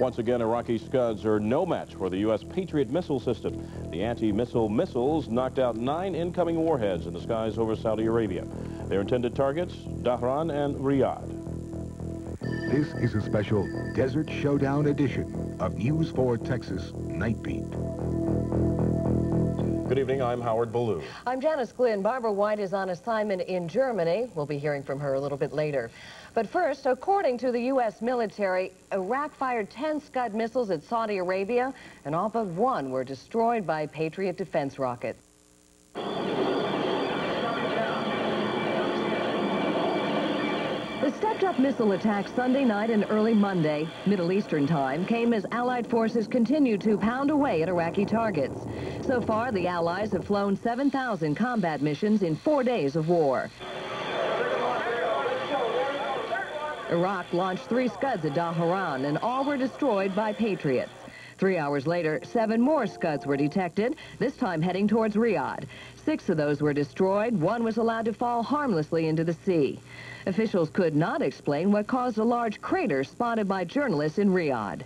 Once again, Iraqi Scuds are no match for the U.S. Patriot missile system. The anti-missile missiles knocked out nine incoming warheads in the skies over Saudi Arabia. Their intended targets, Dhahran and Riyadh. This is a special Desert Showdown edition of News 4 Texas Night Beat. Good evening, I'm Howard Ballou. I'm Janice Glynn. Barbara White is on assignment in Germany. We'll be hearing from her a little bit later. But first, according to the U.S. military, Iraq fired 10 Scud missiles at Saudi Arabia, and all but one were destroyed by Patriot defense rockets. The stepped-up missile attack Sunday night and early Monday, Middle Eastern time, came as Allied forces continued to pound away at Iraqi targets. So far, the Allies have flown 7,000 combat missions in four days of war. Iraq launched three Scuds at Dhahran, and all were destroyed by Patriots. Three hours later, seven more Scuds were detected, this time heading towards Riyadh. Six of those were destroyed. One was allowed to fall harmlessly into the sea. Officials could not explain what caused a large crater spotted by journalists in Riyadh.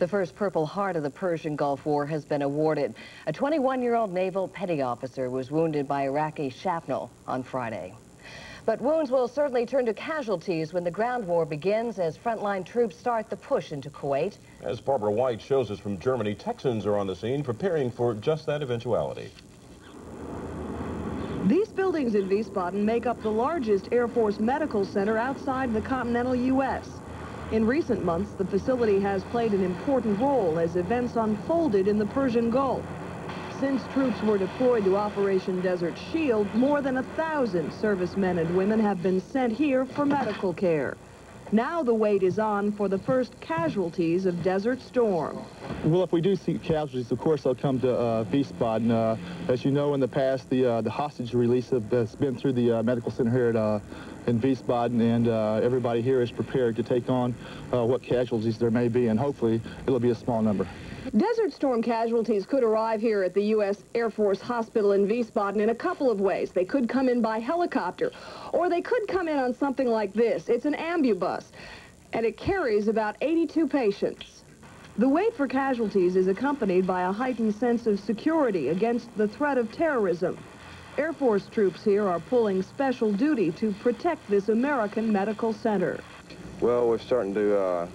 The first Purple Heart of the Persian Gulf War has been awarded. A 21-year-old naval petty officer was wounded by Iraqi shrapnel on Friday. But wounds will certainly turn to casualties when the ground war begins as frontline troops start the push into Kuwait. As Barbara White shows us from Germany, Texans are on the scene preparing for just that eventuality. These buildings in Wiesbaden make up the largest Air Force medical center outside the continental U.S. In recent months, the facility has played an important role as events unfolded in the Persian Gulf. Since troops were deployed to Operation Desert Shield, more than a thousand servicemen and women have been sent here for medical care. Now the wait is on for the first casualties of Desert Storm. Well, if we do see casualties, of course, they'll come to uh, Wiesbaden. Uh, as you know, in the past, the uh, the hostage release has been through the uh, medical center here at, uh, in Wiesbaden, and uh, everybody here is prepared to take on uh, what casualties there may be, and hopefully it'll be a small number. Desert Storm casualties could arrive here at the U.S. Air Force Hospital in Wiesbaden in a couple of ways. They could come in by helicopter, or they could come in on something like this. It's an ambubus, and it carries about 82 patients. The wait for casualties is accompanied by a heightened sense of security against the threat of terrorism. Air Force troops here are pulling special duty to protect this American medical center. Well, we're starting to uh,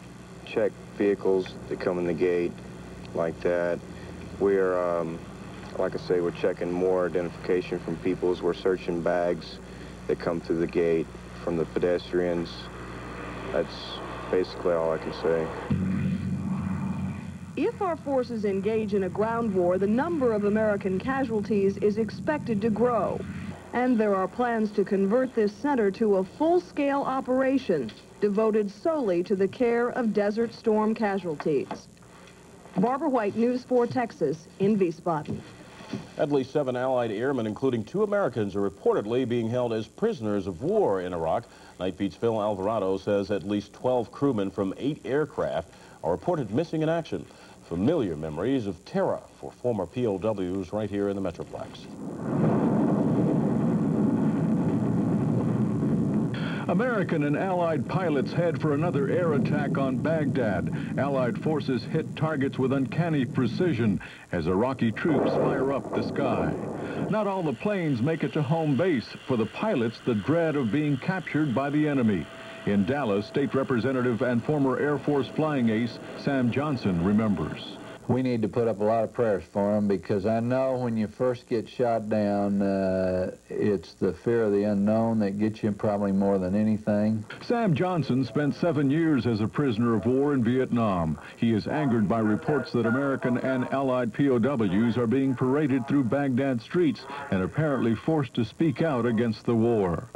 check vehicles that come in the gate like that. We're, um, like I say, we're checking more identification from people as we're searching bags that come through the gate from the pedestrians. That's basically all I can say. If our forces engage in a ground war, the number of American casualties is expected to grow. And there are plans to convert this center to a full-scale operation devoted solely to the care of Desert Storm casualties. Barbara White, News 4 Texas, in Wiesbaden. At least seven Allied airmen, including two Americans, are reportedly being held as prisoners of war in Iraq. Night Beat's Phil Alvarado says at least 12 crewmen from eight aircraft are reported missing in action. Familiar memories of terror for former POWs right here in the Metroplex. American and Allied pilots head for another air attack on Baghdad. Allied forces hit targets with uncanny precision as Iraqi troops fire up the sky. Not all the planes make it to home base. For the pilots, the dread of being captured by the enemy. In Dallas, State Representative and former Air Force flying ace Sam Johnson remembers we need to put up a lot of prayers for him because I know when you first get shot down, uh, it's the fear of the unknown that gets you probably more than anything. Sam Johnson spent seven years as a prisoner of war in Vietnam. He is angered by reports that American and Allied POWs are being paraded through Baghdad streets and apparently forced to speak out against the war.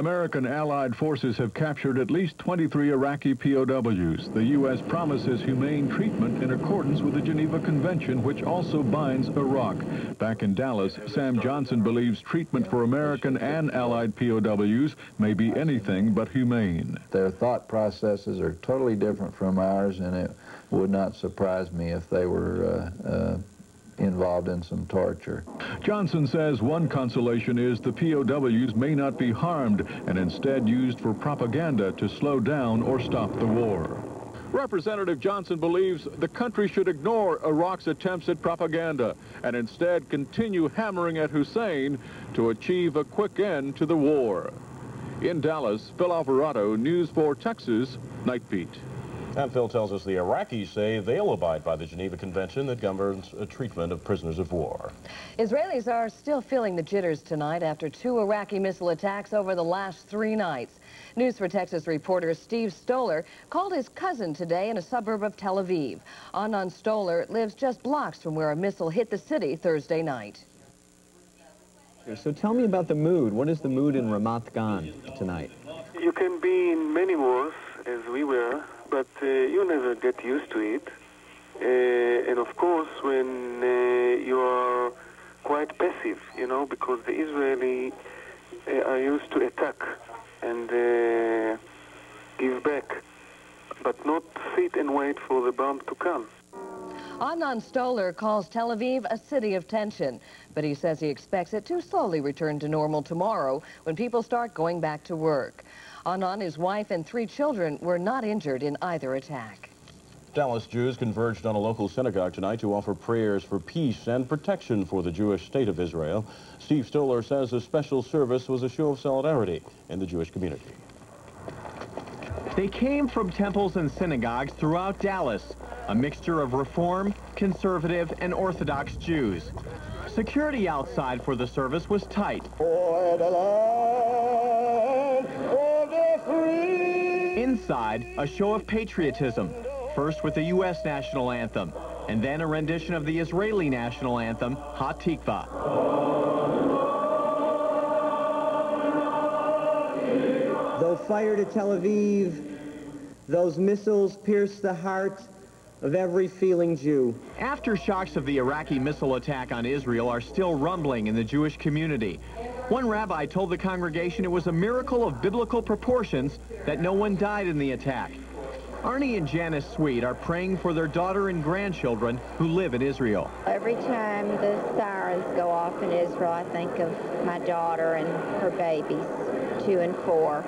American allied forces have captured at least 23 Iraqi POWs. The U.S. promises humane treatment in accordance with the Geneva Convention, which also binds Iraq. Back in Dallas, Sam Johnson believes treatment for American and allied POWs may be anything but humane. Their thought processes are totally different from ours, and it would not surprise me if they were uh, uh, involved in some torture. Johnson says one consolation is the POWs may not be harmed and instead used for propaganda to slow down or stop the war. Representative Johnson believes the country should ignore Iraq's attempts at propaganda and instead continue hammering at Hussein to achieve a quick end to the war. In Dallas, Phil Alvarado, News 4 Texas, Night Beat. And Phil tells us the Iraqis say they'll abide by the Geneva Convention that governs a treatment of prisoners of war. Israelis are still feeling the jitters tonight after two Iraqi missile attacks over the last three nights. News 4 Texas reporter Steve Stoller called his cousin today in a suburb of Tel Aviv. Anan Stoller lives just blocks from where a missile hit the city Thursday night. So tell me about the mood. What is the mood in Ramat Gan tonight? You can be in many wars, as we were, but uh, you never get used to it. Uh, and of course, when uh, you are quite passive, you know, because the Israeli uh, are used to attack and uh, give back, but not sit and wait for the bomb to come. Anan Stoller calls Tel Aviv a city of tension, but he says he expects it to slowly return to normal tomorrow when people start going back to work. Anan, his wife, and three children were not injured in either attack. Dallas Jews converged on a local synagogue tonight to offer prayers for peace and protection for the Jewish state of Israel. Steve Stoller says the special service was a show of solidarity in the Jewish community. They came from temples and synagogues throughout Dallas, a mixture of Reform, Conservative, and Orthodox Jews. Security outside for the service was tight. Inside, a show of patriotism, first with the U.S. national anthem, and then a rendition of the Israeli national anthem, Hatikva. Though fire to Tel Aviv, those missiles pierce the heart of every feeling Jew. Aftershocks of the Iraqi missile attack on Israel are still rumbling in the Jewish community. One rabbi told the congregation it was a miracle of biblical proportions that no one died in the attack. Arnie and Janice Sweet are praying for their daughter and grandchildren who live in Israel. Every time the sirens go off in Israel, I think of my daughter and her babies, two and four,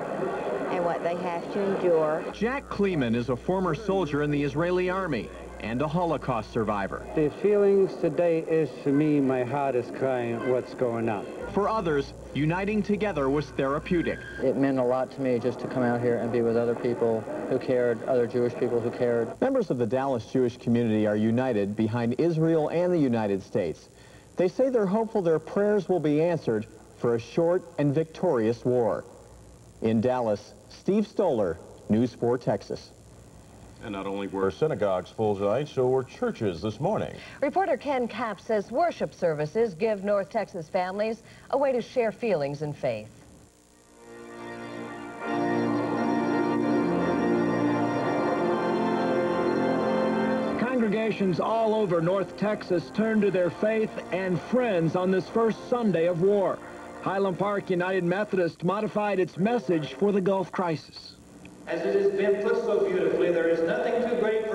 and what they have to endure. Jack Kleeman is a former soldier in the Israeli army and a Holocaust survivor. The feelings today is, to me, my heart is crying what's going on. For others, uniting together was therapeutic. It meant a lot to me just to come out here and be with other people who cared, other Jewish people who cared. Members of the Dallas Jewish community are united behind Israel and the United States. They say they're hopeful their prayers will be answered for a short and victorious war. In Dallas, Steve Stoller, News 4 Texas. And not only were synagogues full tonight, so were churches this morning. Reporter Ken Capp says worship services give North Texas families a way to share feelings and faith. Congregations all over North Texas turn to their faith and friends on this first Sunday of war. Highland Park United Methodist modified its message for the Gulf crisis. As it has been put so beautifully, there is nothing too great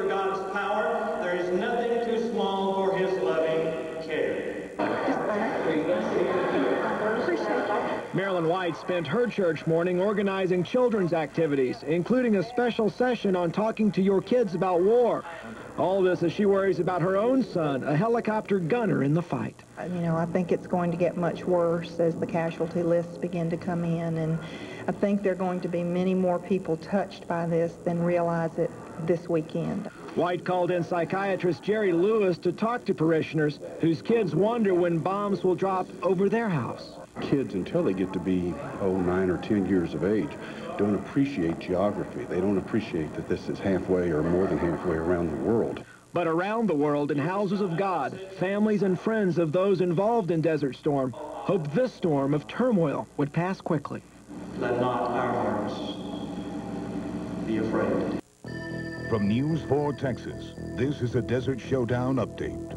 Spent her church morning organizing children's activities, including a special session on talking to your kids about war. All this as she worries about her own son, a helicopter gunner in the fight. Uh, you know, I think it's going to get much worse as the casualty lists begin to come in, and I think there are going to be many more people touched by this than realize it this weekend. White called in psychiatrist Jerry Lewis to talk to parishioners whose kids wonder when bombs will drop over their house. Kids, until they get to be, oh, nine or 10 years of age, don't appreciate geography. They don't appreciate that this is halfway or more than halfway around the world. But around the world, in houses of God, families and friends of those involved in Desert Storm hoped this storm of turmoil would pass quickly. Let not our hearts be afraid. From News 4 Texas, this is a Desert Showdown update.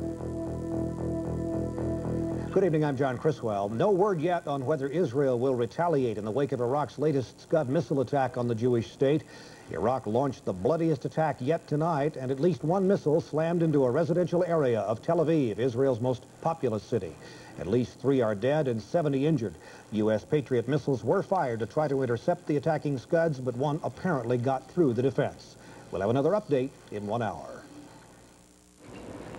Good evening, I'm John Criswell. No word yet on whether Israel will retaliate in the wake of Iraq's latest Scud missile attack on the Jewish state. Iraq launched the bloodiest attack yet tonight, and at least one missile slammed into a residential area of Tel Aviv, Israel's most populous city. At least three are dead and 70 injured. U.S. Patriot missiles were fired to try to intercept the attacking Scuds, but one apparently got through the defense. We'll have another update in one hour.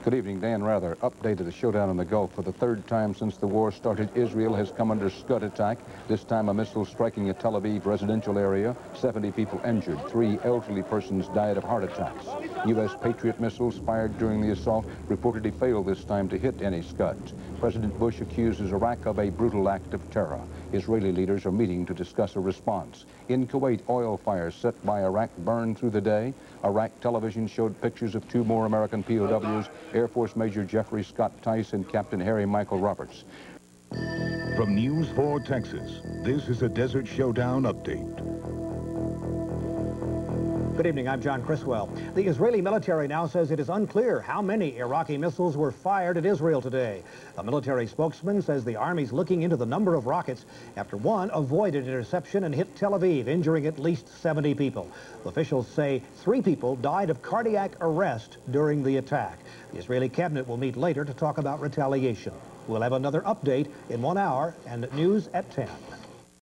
Good evening, Dan Rather. Updated the showdown in the Gulf. For the third time since the war started, Israel has come under Scud attack. This time a missile striking a Tel Aviv residential area. 70 people injured. Three elderly persons died of heart attacks. U.S. Patriot missiles fired during the assault reportedly failed this time to hit any Scuds. President Bush accuses Iraq of a brutal act of terror. Israeli leaders are meeting to discuss a response. In Kuwait, oil fires set by Iraq burned through the day. Iraq television showed pictures of two more American POWs, Air Force Major Jeffrey Scott Tice and Captain Harry Michael Roberts. From News 4 Texas, this is a Desert Showdown update. Good evening, I'm John Criswell. The Israeli military now says it is unclear how many Iraqi missiles were fired at Israel today. A military spokesman says the army's looking into the number of rockets after one avoided interception and hit Tel Aviv, injuring at least 70 people. Officials say three people died of cardiac arrest during the attack. The Israeli cabinet will meet later to talk about retaliation. We'll have another update in one hour and news at 10.